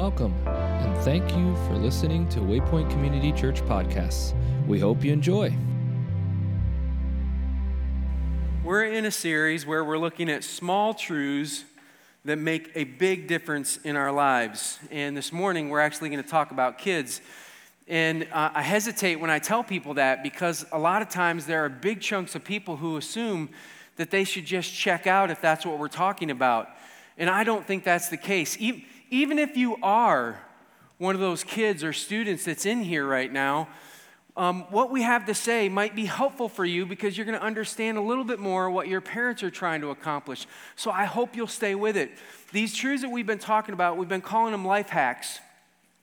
Welcome, and thank you for listening to Waypoint Community Church podcasts. We hope you enjoy. We're in a series where we're looking at small truths that make a big difference in our lives. And this morning, we're actually going to talk about kids. And uh, I hesitate when I tell people that because a lot of times there are big chunks of people who assume that they should just check out if that's what we're talking about. And I don't think that's the case. Even if you are one of those kids or students that's in here right now, um, what we have to say might be helpful for you because you're going to understand a little bit more what your parents are trying to accomplish. So I hope you'll stay with it. These truths that we've been talking about, we've been calling them life hacks.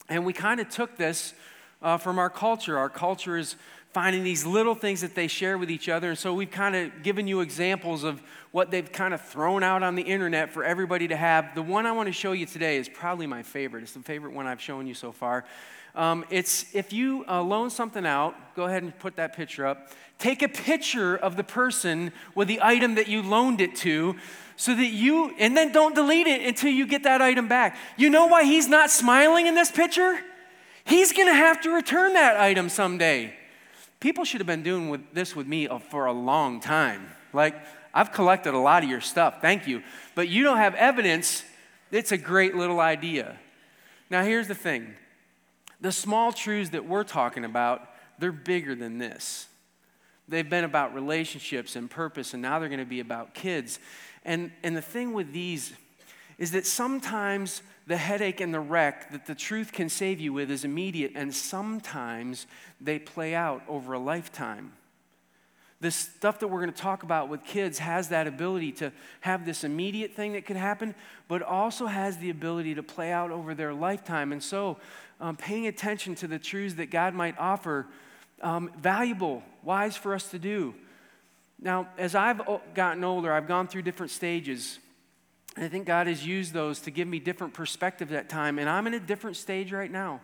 And we kind of took this uh, from our culture. Our culture is finding these little things that they share with each other. And so we've kind of given you examples of what they've kind of thrown out on the internet for everybody to have. The one I want to show you today is probably my favorite. It's the favorite one I've shown you so far. Um, it's if you uh, loan something out, go ahead and put that picture up. Take a picture of the person with the item that you loaned it to so that you, and then don't delete it until you get that item back. You know why he's not smiling in this picture? He's gonna have to return that item someday. People should have been doing with this with me uh, for a long time. Like, I've collected a lot of your stuff, thank you. But you don't have evidence, it's a great little idea. Now, here's the thing the small truths that we're talking about, they're bigger than this. They've been about relationships and purpose, and now they're going to be about kids. And, and the thing with these is that sometimes the headache and the wreck that the truth can save you with is immediate, and sometimes they play out over a lifetime. The stuff that we're going to talk about with kids has that ability to have this immediate thing that could happen, but also has the ability to play out over their lifetime. And so, um, paying attention to the truths that God might offer, um, valuable, wise for us to do. Now, as I've gotten older, I've gone through different stages. And I think God has used those to give me different perspectives at time. And I'm in a different stage right now.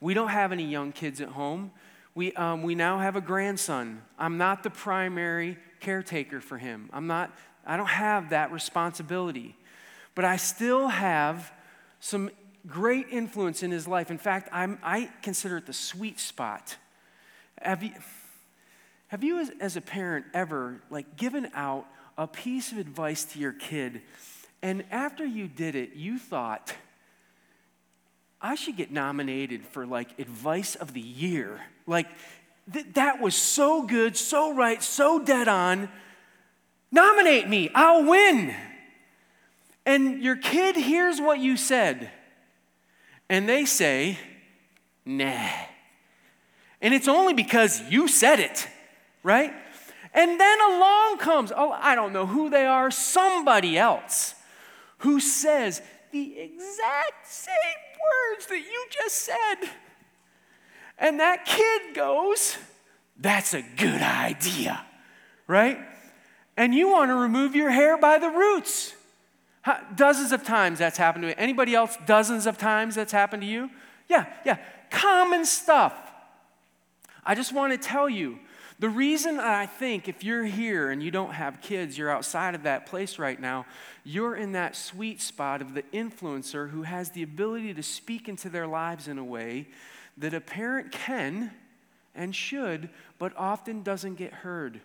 We don't have any young kids at home. We, um, we now have a grandson. I'm not the primary caretaker for him. I'm not, I don't have that responsibility. But I still have some great influence in his life. In fact, I'm, I consider it the sweet spot. Have you, have you as, as a parent ever like given out a piece of advice to your kid and after you did it, you thought, I should get nominated for like advice of the year. Like, th- that was so good, so right, so dead on. Nominate me, I'll win. And your kid hears what you said, and they say, nah. And it's only because you said it, right? And then along comes, oh, I don't know who they are, somebody else who says the exact same words that you just said. And that kid goes, That's a good idea, right? And you want to remove your hair by the roots. Dozens of times that's happened to me. Anybody else, dozens of times that's happened to you? Yeah, yeah. Common stuff. I just want to tell you the reason I think if you're here and you don't have kids, you're outside of that place right now, you're in that sweet spot of the influencer who has the ability to speak into their lives in a way that a parent can and should, but often doesn't get heard.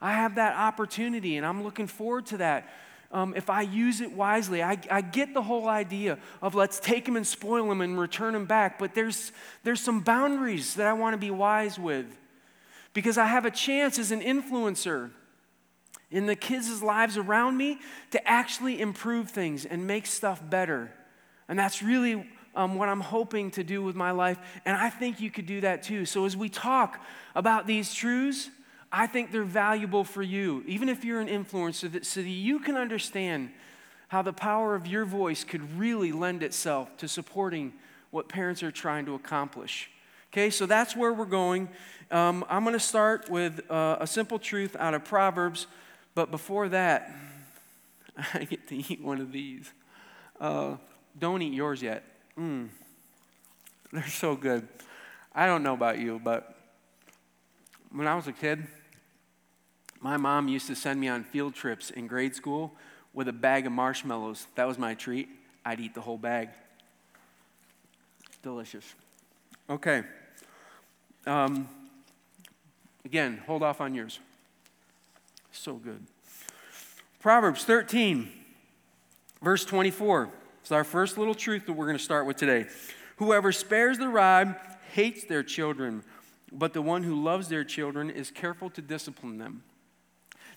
I have that opportunity and I'm looking forward to that. Um, if I use it wisely, I, I get the whole idea of let's take them and spoil them and return them back, but there's, there's some boundaries that I want to be wise with because I have a chance as an influencer in the kids' lives around me to actually improve things and make stuff better. And that's really um, what I'm hoping to do with my life. And I think you could do that too. So as we talk about these truths, I think they're valuable for you, even if you're an influencer, that, so that you can understand how the power of your voice could really lend itself to supporting what parents are trying to accomplish. Okay, so that's where we're going. Um, I'm going to start with uh, a simple truth out of Proverbs, but before that, I get to eat one of these. Uh, don't eat yours yet. Mm, they're so good. I don't know about you, but when I was a kid, my mom used to send me on field trips in grade school with a bag of marshmallows. That was my treat. I'd eat the whole bag. delicious. Okay. Um, again, hold off on yours. So good. Proverbs 13, verse 24. It's our first little truth that we're going to start with today. Whoever spares the rod hates their children, but the one who loves their children is careful to discipline them.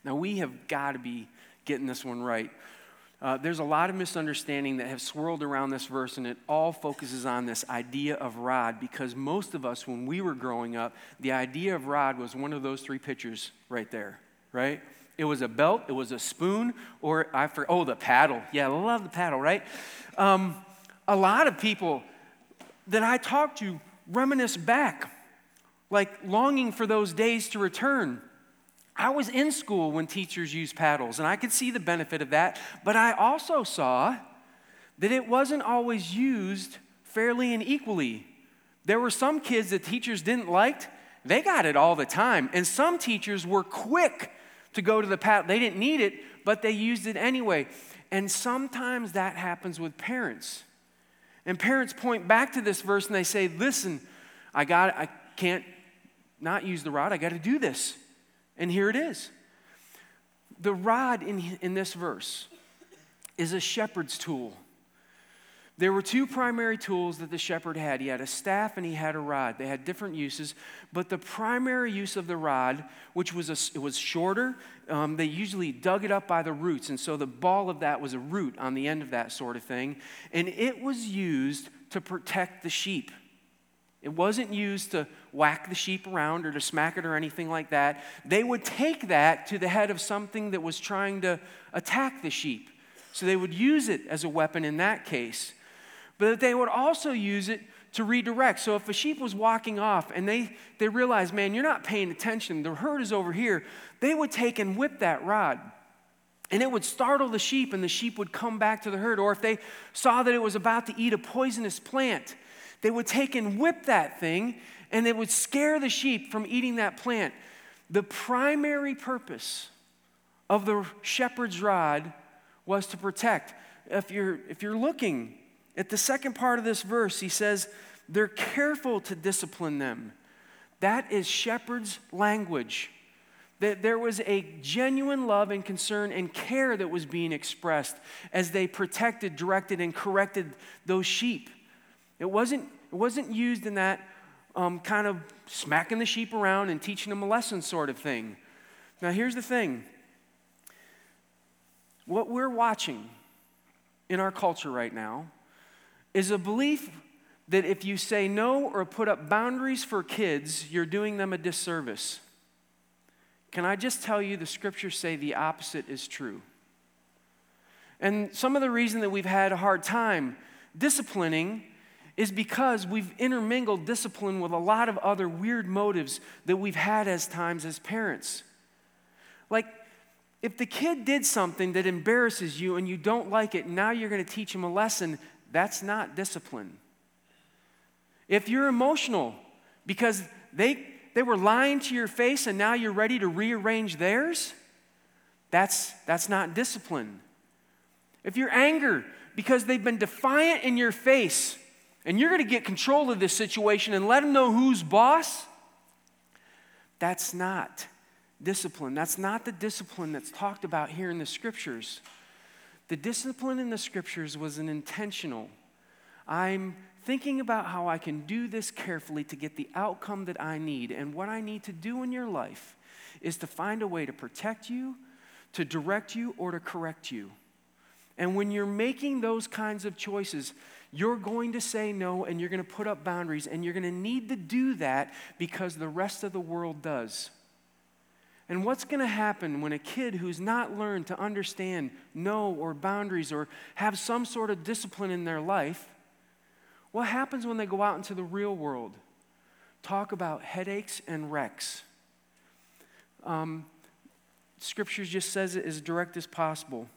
Now, we have got to be getting this one right. Uh, there's a lot of misunderstanding that have swirled around this verse, and it all focuses on this idea of rod because most of us, when we were growing up, the idea of rod was one of those three pictures right there, right? It was a belt, it was a spoon, or I for oh the paddle. Yeah, I love the paddle, right? Um, a lot of people that I talk to reminisce back, like longing for those days to return. I was in school when teachers used paddles, and I could see the benefit of that, but I also saw that it wasn't always used fairly and equally. There were some kids that teachers didn't like, they got it all the time. And some teachers were quick to go to the paddle. They didn't need it, but they used it anyway. And sometimes that happens with parents. And parents point back to this verse and they say, "Listen, I got I can't not use the rod. I got to do this." And here it is. The rod in, in this verse is a shepherd's tool. There were two primary tools that the shepherd had. He had a staff and he had a rod. They had different uses, but the primary use of the rod, which was a, it was shorter, um, they usually dug it up by the roots, and so the ball of that was a root on the end of that sort of thing, and it was used to protect the sheep. It wasn't used to whack the sheep around or to smack it or anything like that. They would take that to the head of something that was trying to attack the sheep. So they would use it as a weapon in that case. But they would also use it to redirect. So if a sheep was walking off and they, they realized, man, you're not paying attention, the herd is over here, they would take and whip that rod. And it would startle the sheep, and the sheep would come back to the herd. Or if they saw that it was about to eat a poisonous plant, they would take and whip that thing and it would scare the sheep from eating that plant. The primary purpose of the shepherd's rod was to protect. If you're, if you're looking at the second part of this verse, he says, they're careful to discipline them. That is shepherd's language. That there was a genuine love and concern and care that was being expressed as they protected, directed, and corrected those sheep. It wasn't, it wasn't used in that um, kind of smacking the sheep around and teaching them a lesson sort of thing. Now, here's the thing what we're watching in our culture right now is a belief that if you say no or put up boundaries for kids, you're doing them a disservice. Can I just tell you the scriptures say the opposite is true? And some of the reason that we've had a hard time disciplining is because we've intermingled discipline with a lot of other weird motives that we've had as times as parents. Like, if the kid did something that embarrasses you and you don't like it, now you're going to teach him a lesson, that's not discipline. If you're emotional because they, they were lying to your face and now you're ready to rearrange theirs, that's, that's not discipline. If you're angry because they've been defiant in your face and you're going to get control of this situation and let them know who's boss, that's not discipline. That's not the discipline that's talked about here in the scriptures. The discipline in the scriptures was an intentional. I'm thinking about how I can do this carefully to get the outcome that I need. And what I need to do in your life is to find a way to protect you, to direct you, or to correct you. And when you're making those kinds of choices, you're going to say no and you're going to put up boundaries, and you're going to need to do that because the rest of the world does. And what's going to happen when a kid who's not learned to understand no or boundaries or have some sort of discipline in their life, what happens when they go out into the real world? Talk about headaches and wrecks. Um, scripture just says it as direct as possible.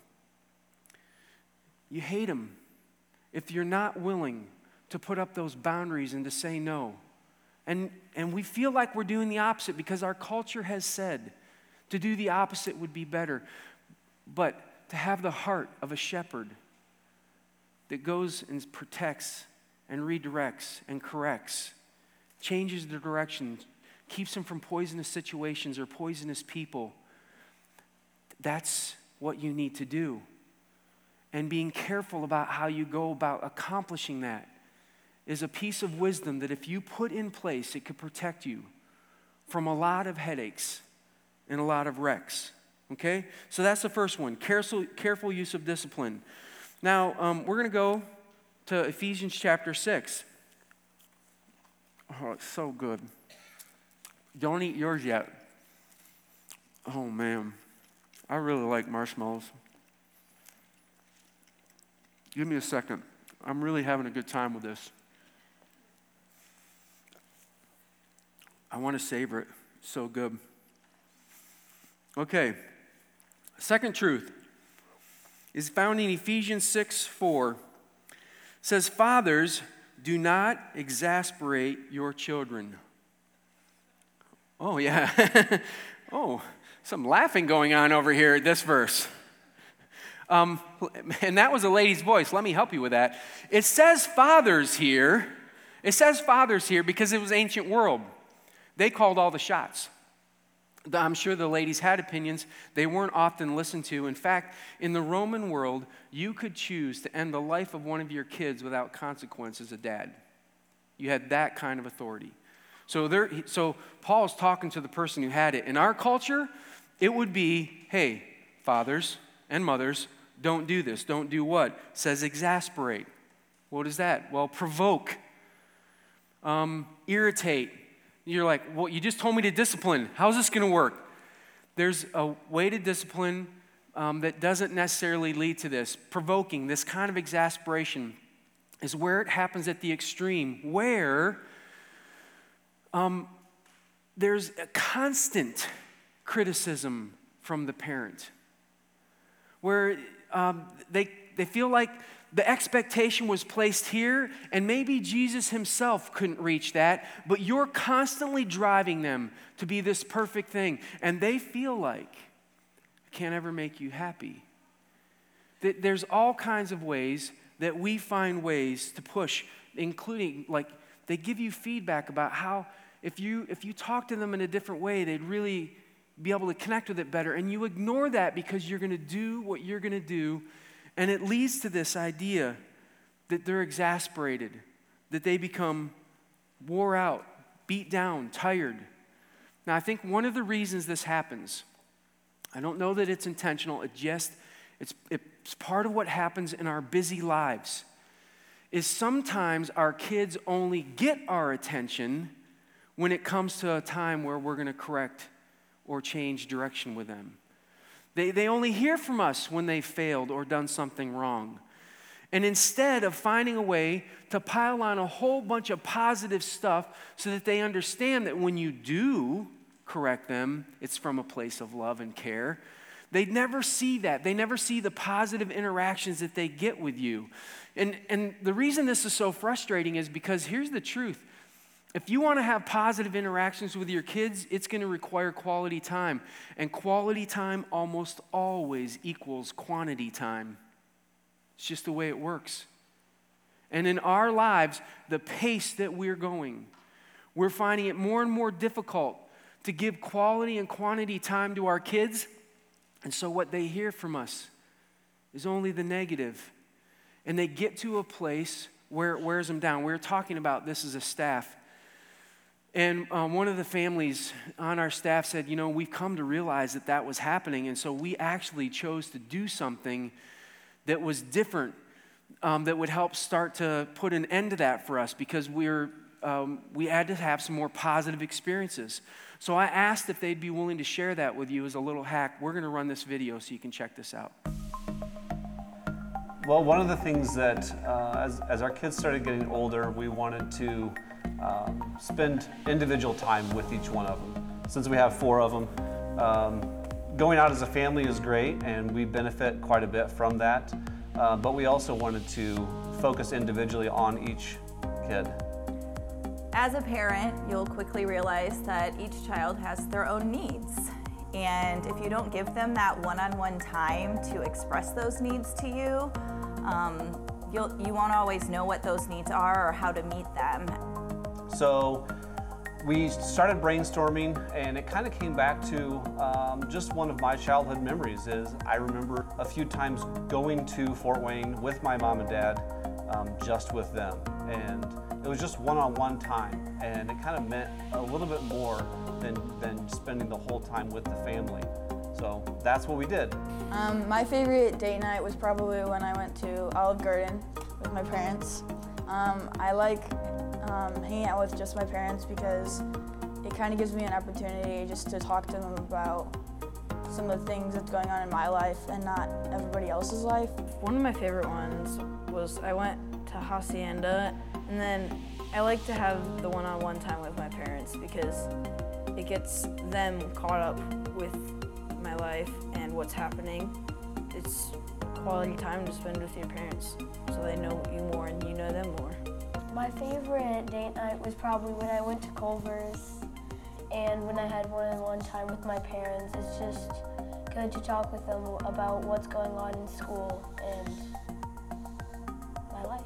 You hate them if you're not willing to put up those boundaries and to say no. And, and we feel like we're doing the opposite because our culture has said to do the opposite would be better. But to have the heart of a shepherd that goes and protects and redirects and corrects, changes the direction, keeps them from poisonous situations or poisonous people. That's what you need to do. And being careful about how you go about accomplishing that is a piece of wisdom that if you put in place, it could protect you from a lot of headaches and a lot of wrecks. Okay? So that's the first one careful, careful use of discipline. Now, um, we're going to go to Ephesians chapter 6. Oh, it's so good. Don't eat yours yet. Oh, man. I really like marshmallows. Give me a second. I'm really having a good time with this. I want to savor it. So good. Okay. Second truth is found in Ephesians 6 4. It says, Fathers, do not exasperate your children. Oh, yeah. oh, some laughing going on over here at this verse. Um, and that was a lady's voice. Let me help you with that. It says fathers here. It says fathers here because it was ancient world. They called all the shots. I'm sure the ladies had opinions. They weren't often listened to. In fact, in the Roman world, you could choose to end the life of one of your kids without consequence as a dad. You had that kind of authority. So, there, so Paul's talking to the person who had it. In our culture, it would be hey, fathers and mothers, don't do this. Don't do what? Says exasperate. What is that? Well, provoke, um, irritate, you're like, well, you just told me to discipline. How's this going to work? There's a way to discipline um, that doesn't necessarily lead to this. Provoking, this kind of exasperation, is where it happens at the extreme, where um, there's a constant criticism from the parent, where um, they, they feel like the expectation was placed here, and maybe Jesus himself couldn't reach that, but you're constantly driving them to be this perfect thing, and they feel like I can't ever make you happy. That there's all kinds of ways that we find ways to push, including like they give you feedback about how if you if you talk to them in a different way, they'd really be able to connect with it better, and you ignore that because you're going to do what you're going to do and it leads to this idea that they're exasperated, that they become wore out, beat down, tired. Now, I think one of the reasons this happens, I don't know that it's intentional, it just, it's, it's part of what happens in our busy lives, is sometimes our kids only get our attention when it comes to a time where we're going to correct or change direction with them. They, they only hear from us when they've failed or done something wrong. And instead of finding a way to pile on a whole bunch of positive stuff so that they understand that when you do correct them, it's from a place of love and care, they never see that. They never see the positive interactions that they get with you. And, and the reason this is so frustrating is because here's the truth if you want to have positive interactions with your kids, it's going to require quality time. And quality time almost always equals quantity time. It's just the way it works. And in our lives, the pace that we're going, we're finding it more and more difficult to give quality and quantity time to our kids. And so what they hear from us is only the negative. And they get to a place where it wears them down. We we're talking about this as a staff and um, one of the families on our staff said, You know, we've come to realize that that was happening. And so we actually chose to do something that was different, um, that would help start to put an end to that for us because we're, um, we had to have some more positive experiences. So I asked if they'd be willing to share that with you as a little hack. We're going to run this video so you can check this out. Well, one of the things that, uh, as, as our kids started getting older, we wanted to um, spend individual time with each one of them. Since we have four of them, um, going out as a family is great and we benefit quite a bit from that. Uh, but we also wanted to focus individually on each kid. As a parent, you'll quickly realize that each child has their own needs. And if you don't give them that one on one time to express those needs to you, um, you'll, you won't always know what those needs are or how to meet them. So we started brainstorming and it kind of came back to um, just one of my childhood memories is i remember a few times going to fort wayne with my mom and dad um, just with them. And it was just one-on-one time and it kind of meant a little bit more than, than spending the whole time with the family. So that's what we did. Um, my favorite date night was probably when I went to Olive Garden with my parents. Um, I like um, hanging out with just my parents because it kind of gives me an opportunity just to talk to them about some of the things that's going on in my life and not everybody else's life. One of my favorite ones was I went to Hacienda and then I like to have the one-on-one time with my parents because it gets them caught up with my life and what's happening. It's quality time to spend with your parents so they know you more and you know them more. My favorite date night was probably when I went to Culver's and when I had one-on-one time with my parents. It's just good to talk with them about what's going on in school and my life.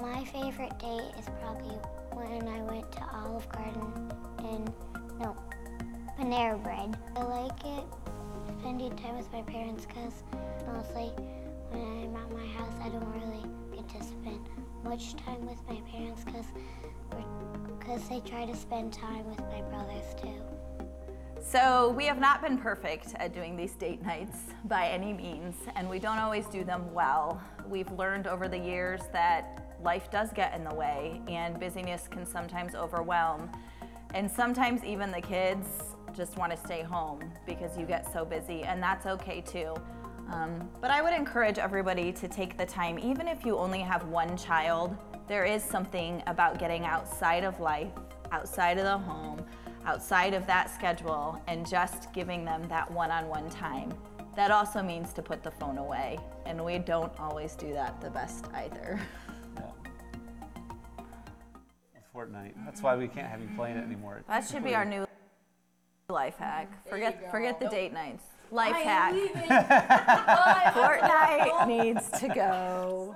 My favorite date is probably when I went to Olive Garden and no, Panera Bread. I like it spending time with my parents because mostly when I'm at my house, I much time with my parents because because they try to spend time with my brothers too. So, we have not been perfect at doing these date nights by any means, and we don't always do them well. We've learned over the years that life does get in the way, and busyness can sometimes overwhelm. And sometimes even the kids just want to stay home because you get so busy, and that's okay too. Um, but I would encourage everybody to take the time, even if you only have one child, there is something about getting outside of life, outside of the home, outside of that schedule, and just giving them that one on one time. That also means to put the phone away, and we don't always do that the best either. fortnite that's why we can't have you playing it anymore That should be our new life hack. Forget forget the date nights. Life hack. Fortnite needs to go.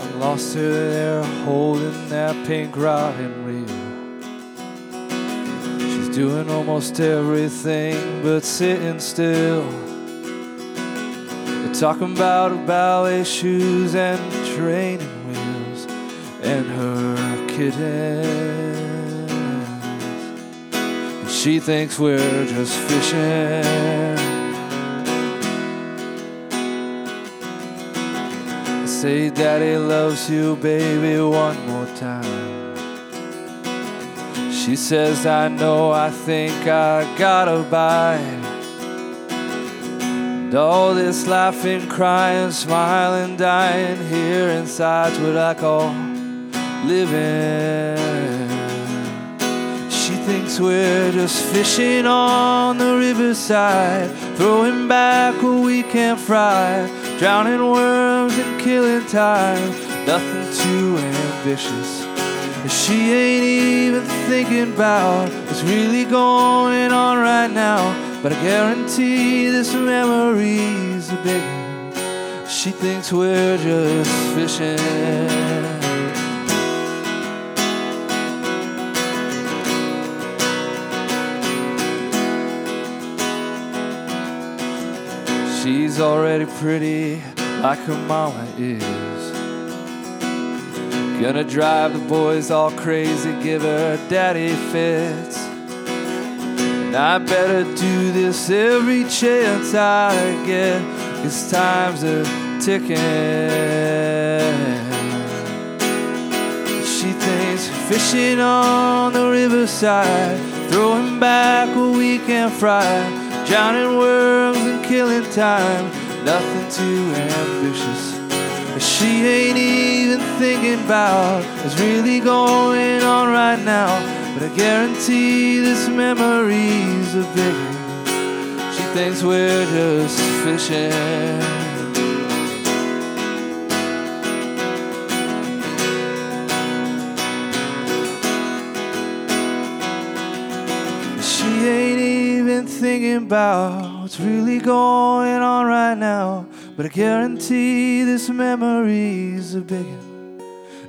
I'm lost her there holding that pink rod and reel. She's doing almost everything but sitting still. Talking about ballet shoes and training wheels and her kittens. And she thinks we're just fishing. Say daddy loves you, baby, one more time. She says, I know, I think I gotta bite. And all this laughing, crying, smiling, dying here inside's what I call living. She thinks we're just fishing on the riverside, throwing back what we can't fry, drowning worms and killing time. Nothing too ambitious. She ain't even thinking about what's really going on right now. But I guarantee this memory's a big one. She thinks we're just fishing. She's already pretty like her mama is. Gonna drive the boys all crazy, give her daddy fits. I better do this every chance I get, cause times are ticking. She thinks fishing on the riverside, throwing back what we can't fry, drowning worms and killing time. Nothing too ambitious. She ain't even thinking about what's really going on right now. But I guarantee this memory's a big one. She thinks we're just fishing. thinking about what's really going on right now. But I guarantee this memory's a big one.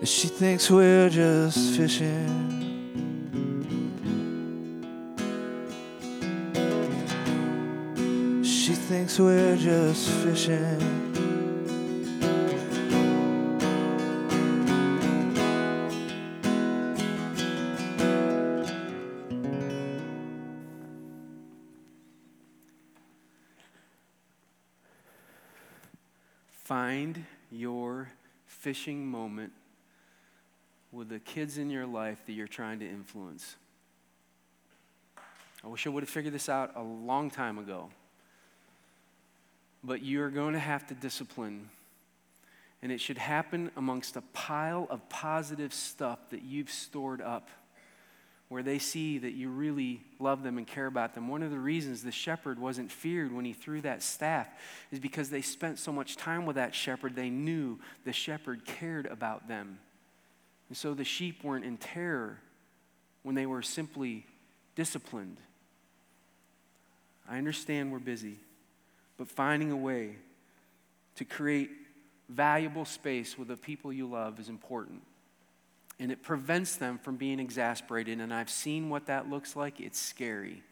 She thinks we're just fishing. Thinks we're just fishing. Find your fishing moment with the kids in your life that you're trying to influence. I wish I would have figured this out a long time ago. But you're going to have to discipline. And it should happen amongst a pile of positive stuff that you've stored up where they see that you really love them and care about them. One of the reasons the shepherd wasn't feared when he threw that staff is because they spent so much time with that shepherd, they knew the shepherd cared about them. And so the sheep weren't in terror when they were simply disciplined. I understand we're busy, but finding a way to create valuable space with the people you love is important and it prevents them from being exasperated. And I've seen what that looks like. It's scary.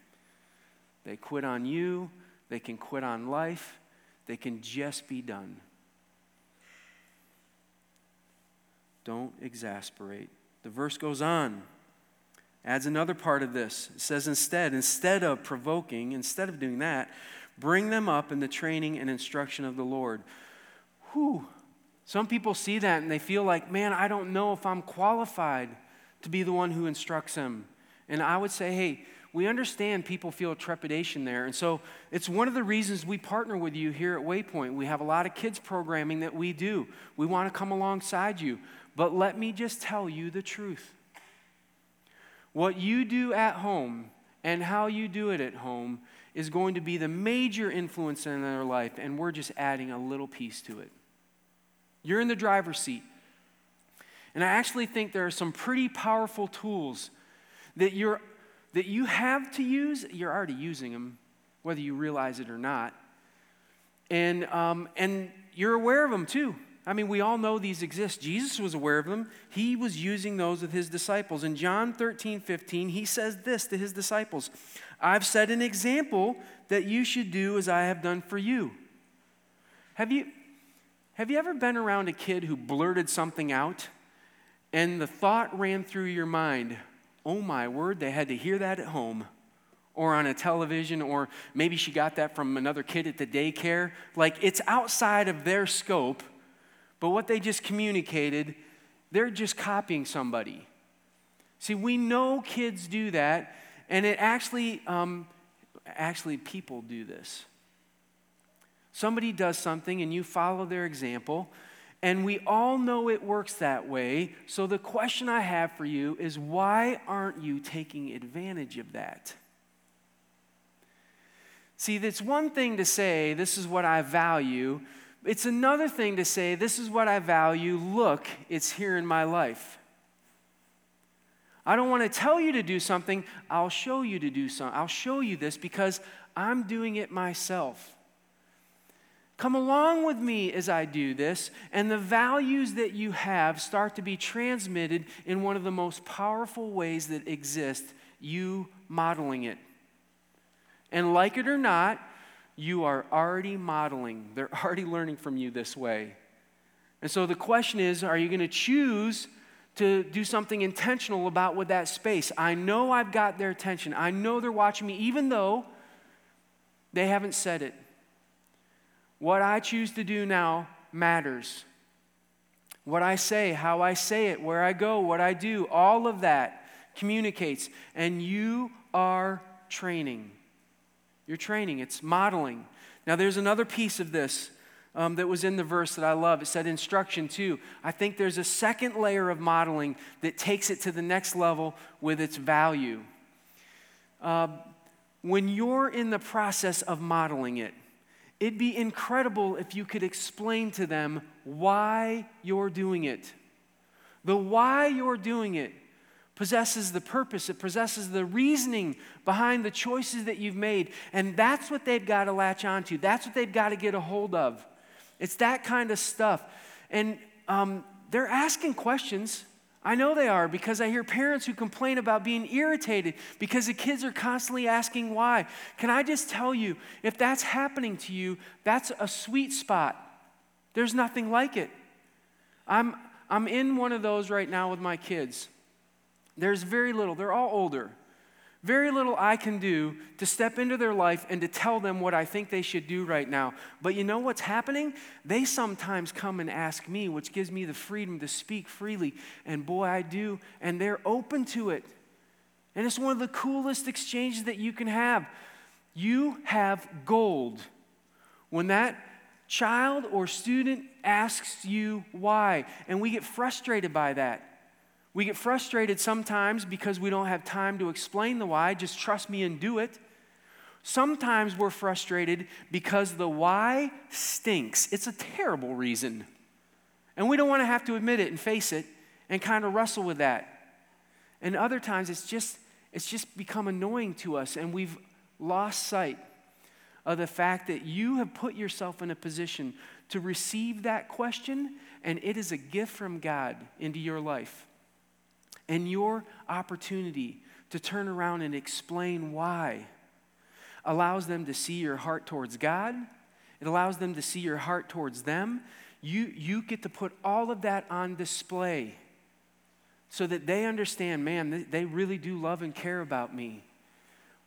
They quit on you, they can quit on life, they can just be done. Don't exasperate. The verse goes on, adds another part of this. It says, instead, instead of provoking, instead of doing that, bring them up in the training and instruction of the Lord. Whew, some people see that and they feel like, man, I don't know if I'm qualified to be the one who instructs them. And I would say, hey, we understand people feel trepidation there. And so it's one of the reasons we partner with you here at Waypoint. We have a lot of kids programming that we do. We want to come alongside you. But let me just tell you the truth. What you do at home and how you do it at home is going to be the major influence in their life, and we're just adding a little piece to it. You're in the driver's seat. And I actually think there are some pretty powerful tools that, you're, that you have to use. You're already using them, whether you realize it or not. And, um, and you're aware of them too. I mean, we all know these exist. Jesus was aware of them. He was using those with his disciples. In John 13, 15, he says this to his disciples I've set an example that you should do as I have done for you. Have you, have you ever been around a kid who blurted something out and the thought ran through your mind, oh my word, they had to hear that at home or on a television, or maybe she got that from another kid at the daycare? Like it's outside of their scope, but what they just communicated, they're just copying somebody. See, we know kids do that, and it actually, um, actually, people do this. Somebody does something and you follow their example, and we all know it works that way. So the question I have for you is why aren't you taking advantage of that? See, it's one thing to say, this is what I value. It's another thing to say, this is what I value. Look, it's here in my life. I don't want to tell you to do something. I'll show you to do something. I'll show you this because I'm doing it myself. Come along with me as I do this, and the values that you have start to be transmitted in one of the most powerful ways that exist you modeling it. And like it or not, you are already modeling. They're already learning from you this way. And so the question is are you going to choose to do something intentional about with that space? I know I've got their attention, I know they're watching me, even though they haven't said it. What I choose to do now matters. What I say, how I say it, where I go, what I do, all of that communicates. And you are training. You're training, it's modeling. Now, there's another piece of this um, that was in the verse that I love. It said instruction too. I think there's a second layer of modeling that takes it to the next level with its value. Uh, when you're in the process of modeling it, It'd be incredible if you could explain to them why you're doing it. The why you're doing it possesses the purpose, it possesses the reasoning behind the choices that you've made. And that's what they've got to latch onto. That's what they've got to get a hold of. It's that kind of stuff. And um, they're asking questions. I know they are because I hear parents who complain about being irritated because the kids are constantly asking why. Can I just tell you, if that's happening to you, that's a sweet spot. There's nothing like it. I'm, I'm in one of those right now with my kids. There's very little, they're all older. Very little I can do to step into their life and to tell them what I think they should do right now. But you know what's happening? They sometimes come and ask me, which gives me the freedom to speak freely. And boy, I do. And they're open to it. And it's one of the coolest exchanges that you can have. You have gold. When that child or student asks you why, and we get frustrated by that. We get frustrated sometimes because we don't have time to explain the why. Just trust me and do it. Sometimes we're frustrated because the why stinks. It's a terrible reason. And we don't want to have to admit it and face it and kind of wrestle with that. And other times it's just it's just become annoying to us and we've lost sight of the fact that you have put yourself in a position to receive that question and it is a gift from God into your life and your opportunity to turn around and explain why allows them to see your heart towards God. It allows them to see your heart towards them. You, you get to put all of that on display so that they understand man, they really do love and care about me.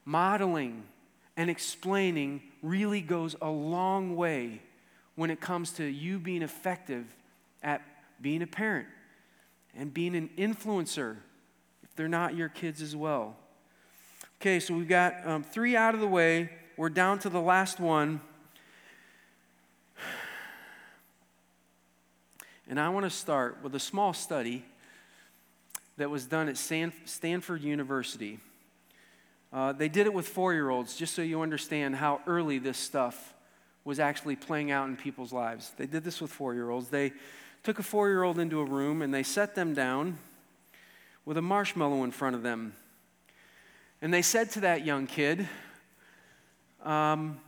Modeling and explaining really goes a long way when it comes to you being effective at being a parent and being an influencer if they're not your kids as well. Okay, so we've got um, three out of the way. We're down to the last one. And I want to start with a small study that was done at Stanford University. Uh, they did it with four year olds, just so you understand how early this stuff was actually playing out in people's lives. They did this with four year olds. They took a four year old into a room and they set them down with a marshmallow in front of them. And they said to that young kid, um,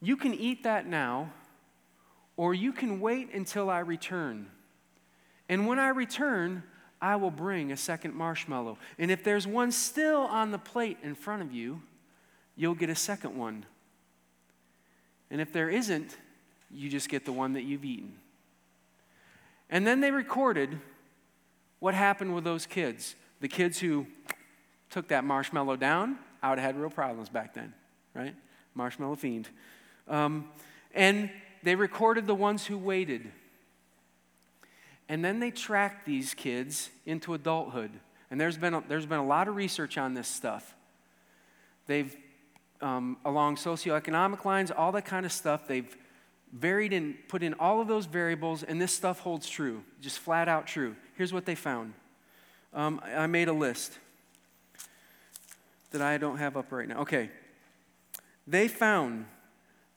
You can eat that now, or you can wait until I return. And when I return, I will bring a second marshmallow. And if there's one still on the plate in front of you, you'll get a second one. And if there isn't, you just get the one that you've eaten. And then they recorded what happened with those kids. The kids who took that marshmallow down, I would have had real problems back then, right? Marshmallow fiend. Um, and they recorded the ones who waited. And then they tracked these kids into adulthood. And there's been a, there's been a lot of research on this stuff. They've, um, along socioeconomic lines, all that kind of stuff, they've varied and put in all of those variables, and this stuff holds true, just flat out true. Here's what they found. Um, I made a list that I don't have up right now. Okay. They found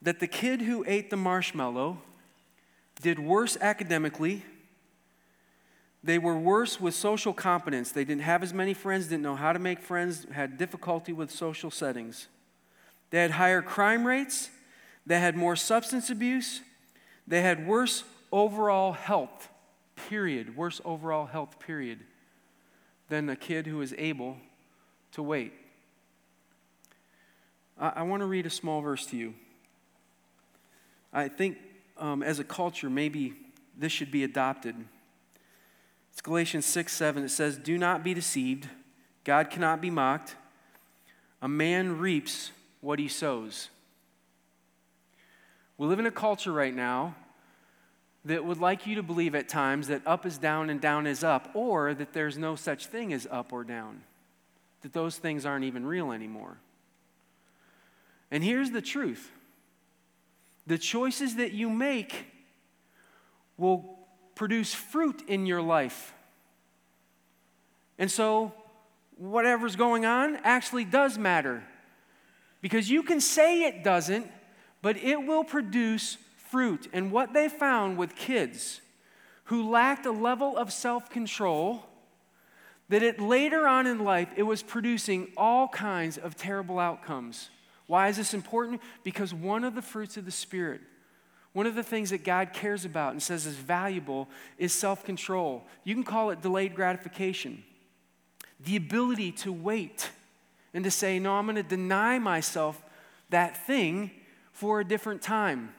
that the kid who ate the marshmallow did worse academically. They were worse with social competence. They didn't have as many friends, didn't know how to make friends, had difficulty with social settings. They had higher crime rates they had more substance abuse. They had worse overall health, period. Worse overall health, period, than a kid who is able to wait. I, I want to read a small verse to you. I think um, as a culture, maybe this should be adopted. It's Galatians 6 7. It says, Do not be deceived. God cannot be mocked. A man reaps what he sows. We live in a culture right now that would like you to believe at times that up is down and down is up, or that there's no such thing as up or down, that those things aren't even real anymore. And here's the truth the choices that you make will produce fruit in your life. And so, whatever's going on actually does matter. Because you can say it doesn't, but it will produce fruit. And what they found with kids who lacked a level of self control, that it later on in life it was producing all kinds of terrible outcomes. Why is this important? Because one of the fruits of the Spirit, one of the things that God cares about and says is valuable is self control. You can call it delayed gratification. The ability to wait and to say, no, I'm going to deny myself that thing for a different time.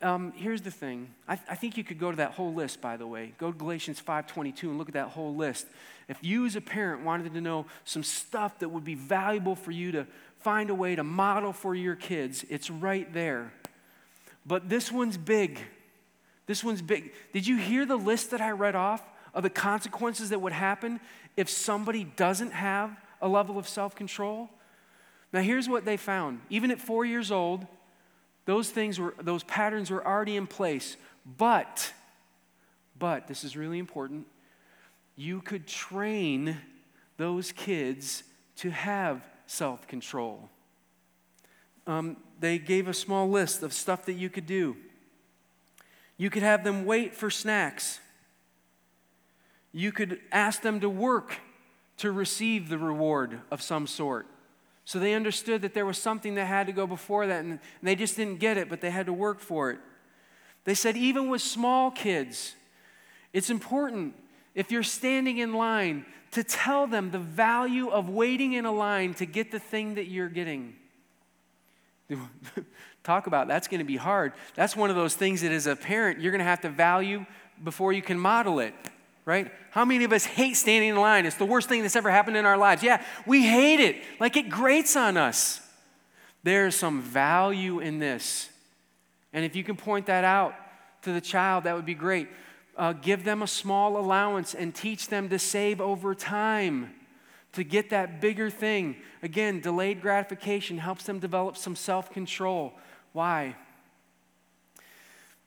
Um, here's the thing. I, I, think you could go to that whole list, by the way. Go to Galatians 5.22 and look at that whole list. If you as a parent wanted to know some stuff that would be valuable for you to find a way to model for your kids, it's right there. But this one's big. This one's big. Did you hear the list that I read off of the consequences that would happen if somebody doesn't have a level of self control? Now, here's what they found. Even at four years old, those things were, those patterns were already in place. But, but, this is really important, you could train those kids to have self control. Um, they gave a small list of stuff that you could do. You could have them wait for snacks. You could ask them to work to receive the reward of some sort. So they understood that there was something that had to go before that, and they just didn't get it, but they had to work for it. They said, even with small kids, it's important if you're standing in line to tell them the value of waiting in a line to get the thing that you're getting. Talk about that's going to be hard. That's one of those things that as a parent you're going to have to value before you can model it right? How many of us hate standing in line? It's the worst thing that's ever happened in our lives. Yeah, we hate it. Like it grates on us. There's some value in this. And if you can point that out to the child, that would be great. Uh, give them a small allowance and teach them to save over time to get that bigger thing. Again, delayed gratification helps them develop some self control. Why?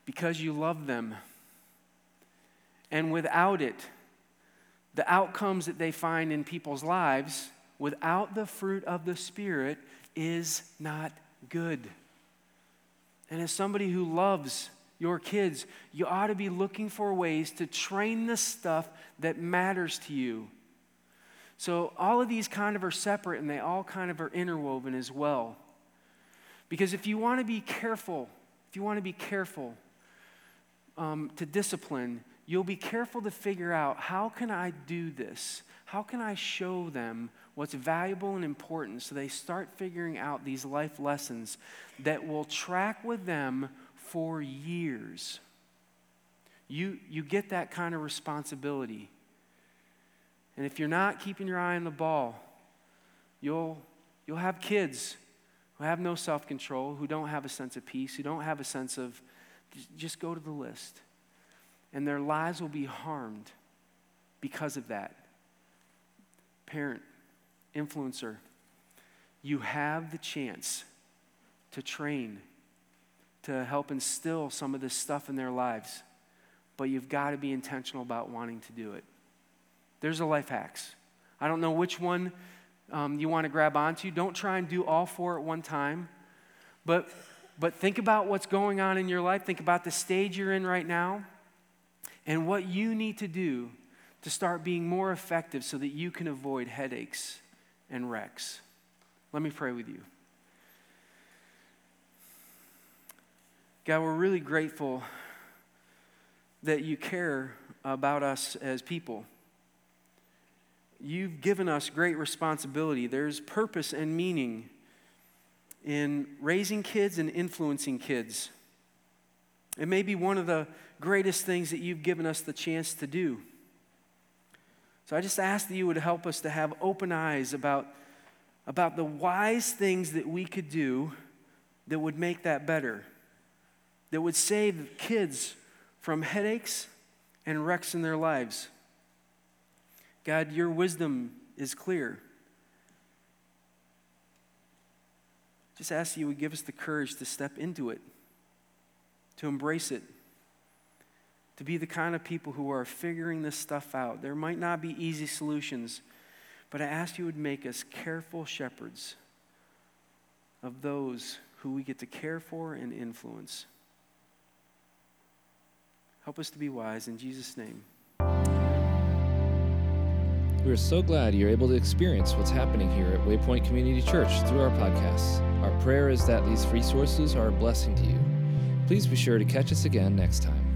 Because you love them. And without it, the outcomes that they find in people's lives, without the fruit of the Spirit, is not good. And as somebody who loves your kids, you ought to be looking for ways to train the stuff that matters to you. So, all of these kind of are separate and they all kind of are interwoven as well. Because if you want to be careful, if you want to be careful um, to discipline, you'll be careful to figure out how can I do this? How can I show them what's valuable and important so they start figuring out these life lessons that will track with them for years? You, you get that kind of responsibility. And if you're not keeping your eye on the ball, you'll, you'll have kids who have no self control, who don't have a sense of peace, who don't have a sense of just go to the list and their lives will be harmed because of that. Parent, influencer, you have the chance to train, to help instill some of this stuff in their lives, but you've got to be intentional about wanting to do it. There's a life hacks. I don't know which one um, you want to grab onto. Don't try and do all four at one time, but but think about what's going on in your life. Think about the stage you're in right now and what you need to do to start being more effective so that you can avoid headaches and wrecks. Let me pray with you. God, we're really grateful that you care about us as people. You've given us great responsibility. There's purpose and meaning in raising kids and influencing kids. It may be one of the greatest things that you've given us the chance to do. So I just ask that you would help us to have open eyes about, about the wise things that we could do that would make that better, that would save kids from headaches and wrecks in their lives. God, your wisdom is clear. Just ask you would give us the courage to step into it, to embrace it to be the kind of people who are figuring this stuff out. There might not be easy solutions, but I ask you would make us careful shepherds of those who we get to care for and influence. Help us to be wise in Jesus' name. We are so glad you're able to experience what's happening here at Waypoint Community Church through our podcasts. Our prayer is that these resources are a blessing to you. Please be sure to catch us again next time.